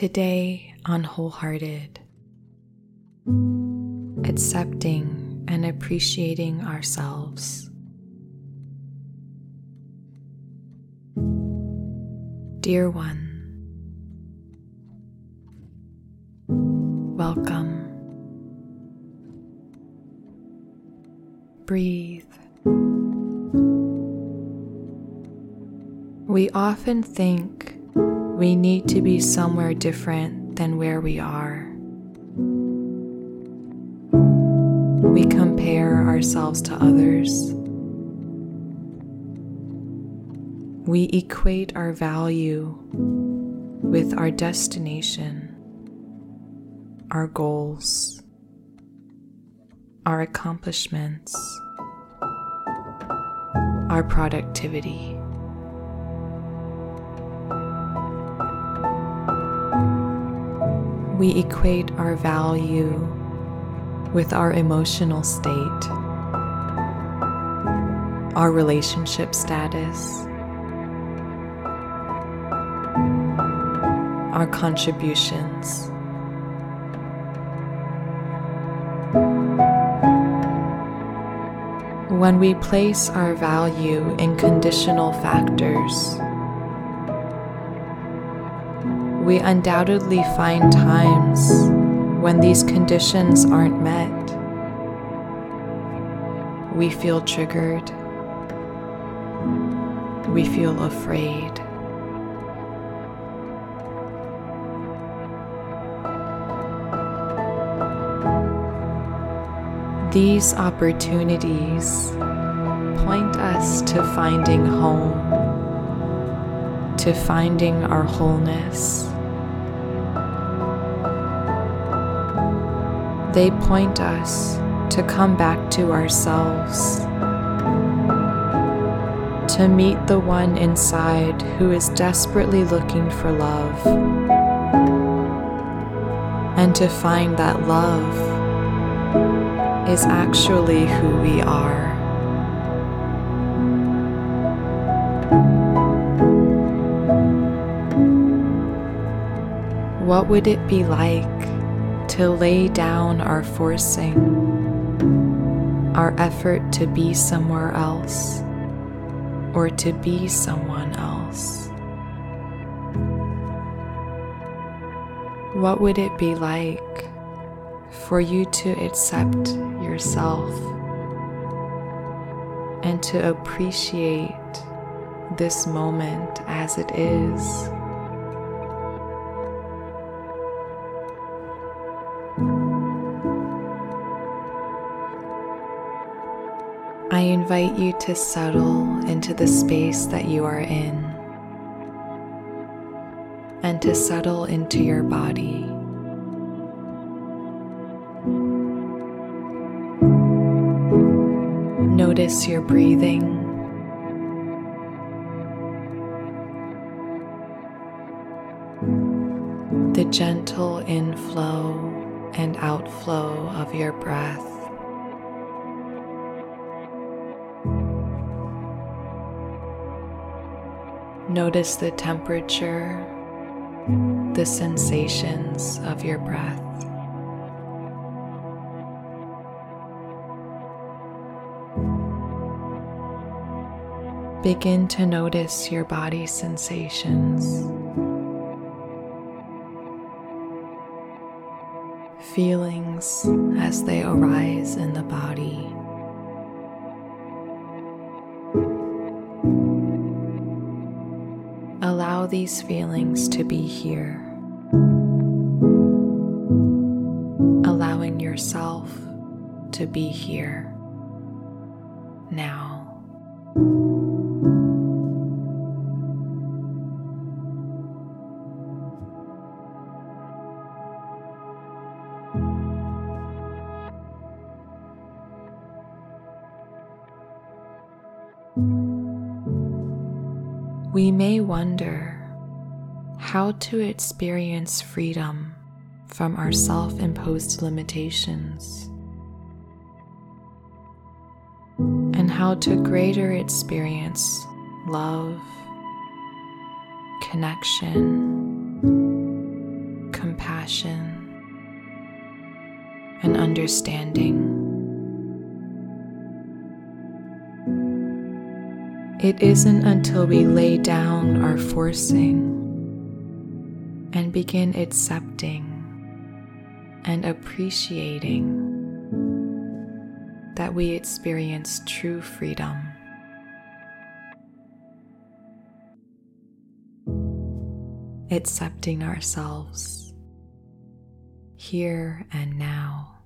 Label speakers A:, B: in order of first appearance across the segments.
A: Today on Wholehearted, accepting and appreciating ourselves. Dear one, welcome. Breathe. We often think we need to be somewhere different than where we are. We compare ourselves to others. We equate our value with our destination, our goals, our accomplishments, our productivity. We equate our value with our emotional state, our relationship status, our contributions. When we place our value in conditional factors, we undoubtedly find times when these conditions aren't met. We feel triggered. We feel afraid. These opportunities point us to finding home, to finding our wholeness. They point us to come back to ourselves, to meet the one inside who is desperately looking for love, and to find that love is actually who we are. What would it be like to lay down our forcing, our effort to be somewhere else or to be someone else? What would it be like for you to accept yourself and to appreciate this moment as it is? Invite you to settle into the space that you are in and to settle into your body. Notice your breathing. The gentle inflow and outflow of your breath. Notice the temperature, the sensations of your breath. Begin to notice your body sensations. Feelings as they arise in the body. These feelings to be here, allowing yourself to be here now. We may wonder how to experience freedom from our self imposed limitations and how to greater experience love, connection, compassion and understanding. It isn't until we lay down our forcing and begin accepting and appreciating that we experience true freedom. Accepting ourselves here and now.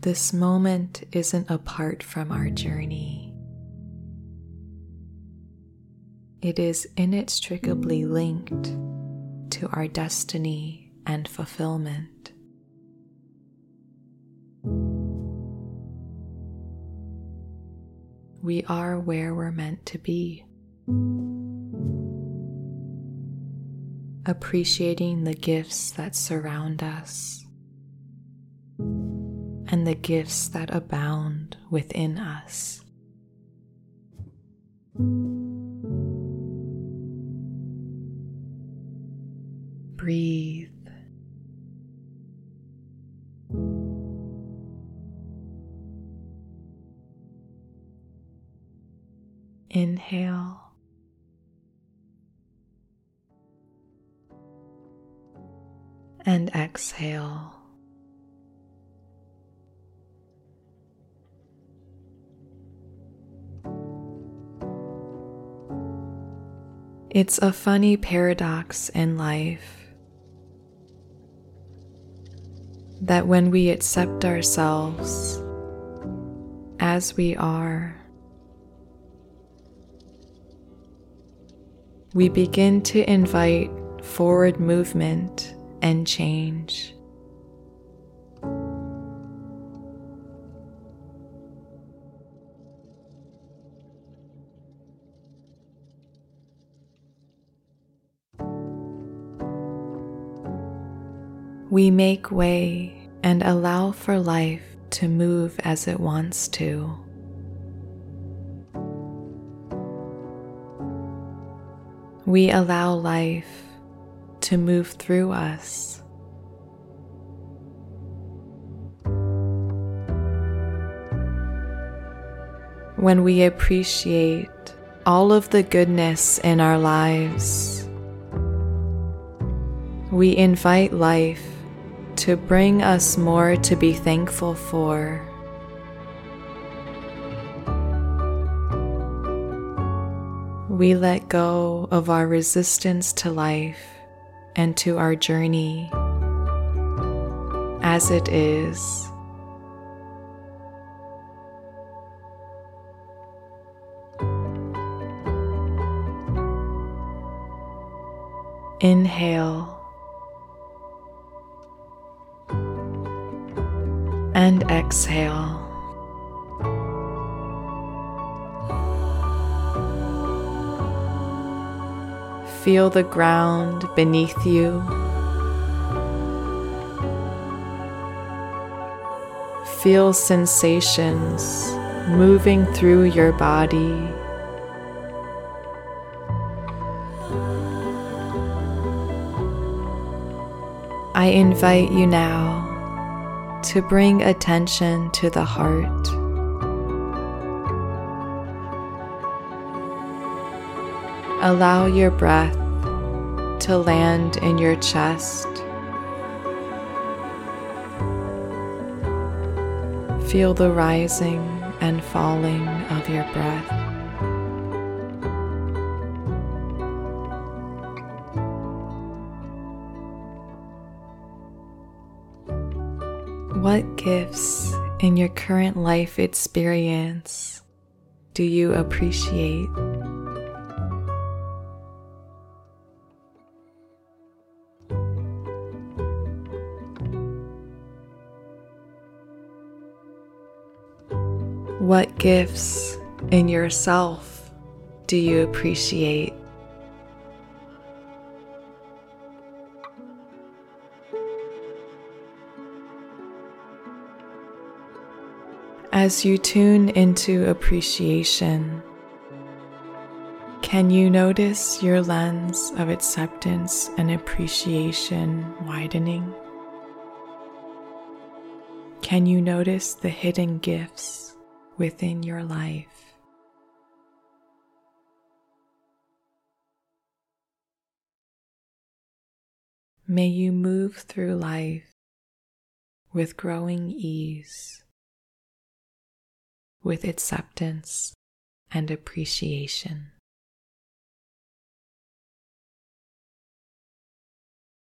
A: This moment isn't apart from our journey. It is inextricably linked to our destiny and fulfillment. We are where we're meant to be. Appreciating the gifts that surround us and the gifts that abound within us. Breathe. Inhale. And exhale. It's a funny paradox in life that when we accept ourselves as we are, we begin to invite forward movement and change. We make way and allow for life to move as it wants to. We allow life to move through us. When we appreciate all of the goodness in our lives, we invite life to bring us more to be thankful for. we let go of our resistance to life and to our journey as it is. Inhale exhale. Feel the ground beneath you. Feel sensations moving through your body. I invite you now to bring attention to the heart. Allow your breath to land in your chest. Feel the rising and falling of your breath. What gifts in your current life experience do you appreciate? What gifts in yourself do you appreciate? As you tune into appreciation, Can you notice your lens of acceptance and appreciation widening? Can you notice the hidden gifts within your life? May you move through life with growing ease, with acceptance and appreciation.